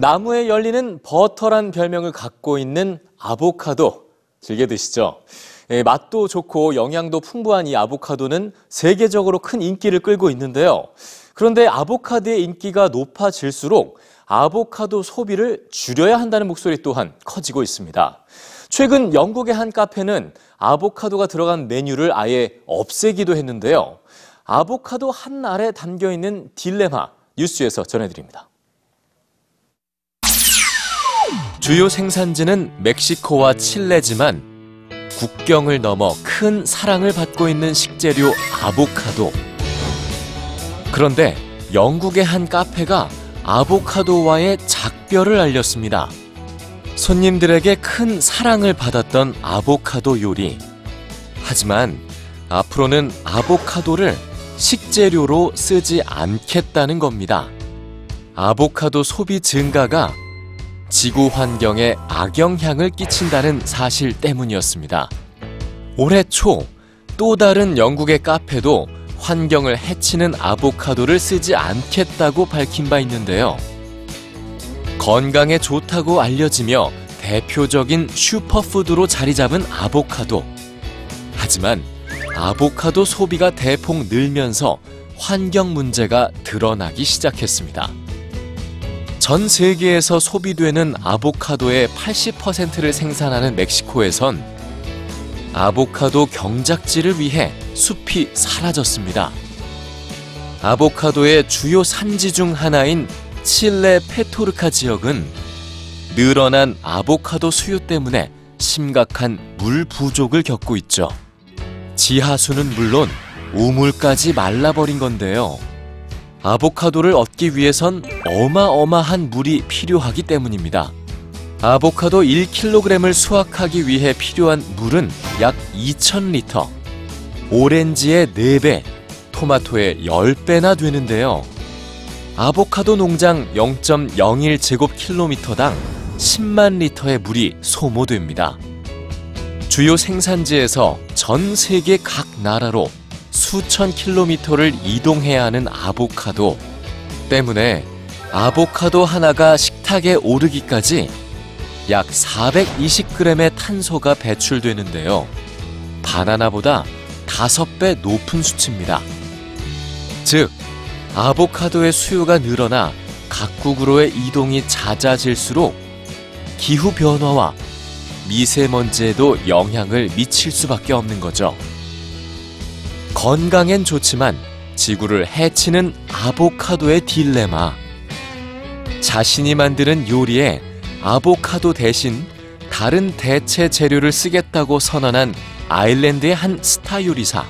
나무에 열리는 버터란 별명을 갖고 있는 아보카도 즐겨 드시죠? 예, 맛도 좋고 영양도 풍부한 이 아보카도는 세계적으로 큰 인기를 끌고 있는데요. 그런데 아보카도의 인기가 높아질수록 아보카도 소비를 줄여야 한다는 목소리 또한 커지고 있습니다. 최근 영국의 한 카페는 아보카도가 들어간 메뉴를 아예 없애기도 했는데요. 아보카도 한 알에 담겨 있는 딜레마 뉴스에서 전해드립니다. 주요 생산지는 멕시코와 칠레지만 국경을 넘어 큰 사랑을 받고 있는 식재료 아보카도. 그런데 영국의 한 카페가 아보카도와의 작별을 알렸습니다. 손님들에게 큰 사랑을 받았던 아보카도 요리. 하지만 앞으로는 아보카도를 식재료로 쓰지 않겠다는 겁니다. 아보카도 소비 증가가 지구 환경에 악영향을 끼친다는 사실 때문이었습니다. 올해 초 또 다른 영국의 카페도 환경을 해치는 아보카도를 쓰지 않겠다고 밝힌 바 있는데요. 건강에 좋다고 알려지며 대표적인 슈퍼푸드로 자리 잡은 아보카도. 하지만 아보카도 소비가 대폭 늘면서 환경 문제가 드러나기 시작했습니다. 전 세계에서 소비되는 아보카도의 80%를 생산하는 멕시코에선 아보카도 경작지를 위해 숲이 사라졌습니다. 아보카도의 주요 산지 중 하나인 칠레 페토르카 지역은 늘어난 아보카도 수요 때문에 심각한 물 부족을 겪고 있죠. 지하수는 물론 우물까지 말라버린 건데요. 아보카도를 얻기 위해선 어마어마한 물이 필요하기 때문입니다. 아보카도 1kg을 수확하기 위해 필요한 물은 약 2,000리터. 오렌지의 4배, 토마토의 10배나 되는데요. 아보카도 농장 0.01 제곱킬로미터당 10만 리터의 물이 소모됩니다. 주요 생산지에서 전 세계 각 나라로 수천 킬로미터를 이동해야 하는 아보카도 때문에 아보카도 하나가 식탁에 오르기까지 약 420g의 탄소가 배출되는데요. 바나나보다 5배 높은 수치입니다. 즉, 아보카도의 수요가 늘어나 각국으로의 이동이 잦아질수록 기후 변화와 미세먼지에도 영향을 미칠 수밖에 없는 거죠. 건강엔 좋지만 지구를 해치는 아보카도의 딜레마. 자신이 만드는 요리에 아보카도 대신 다른 대체 재료를 쓰겠다고 선언한 아일랜드의 한 스타 요리사.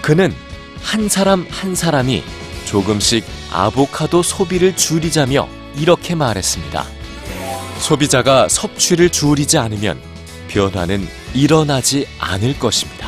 그는 한 사람 한 사람이 조금씩 아보카도 소비를 줄이자며 이렇게 말했습니다. 소비자가 섭취를 줄이지 않으면 변화는 일어나지 않을 것입니다.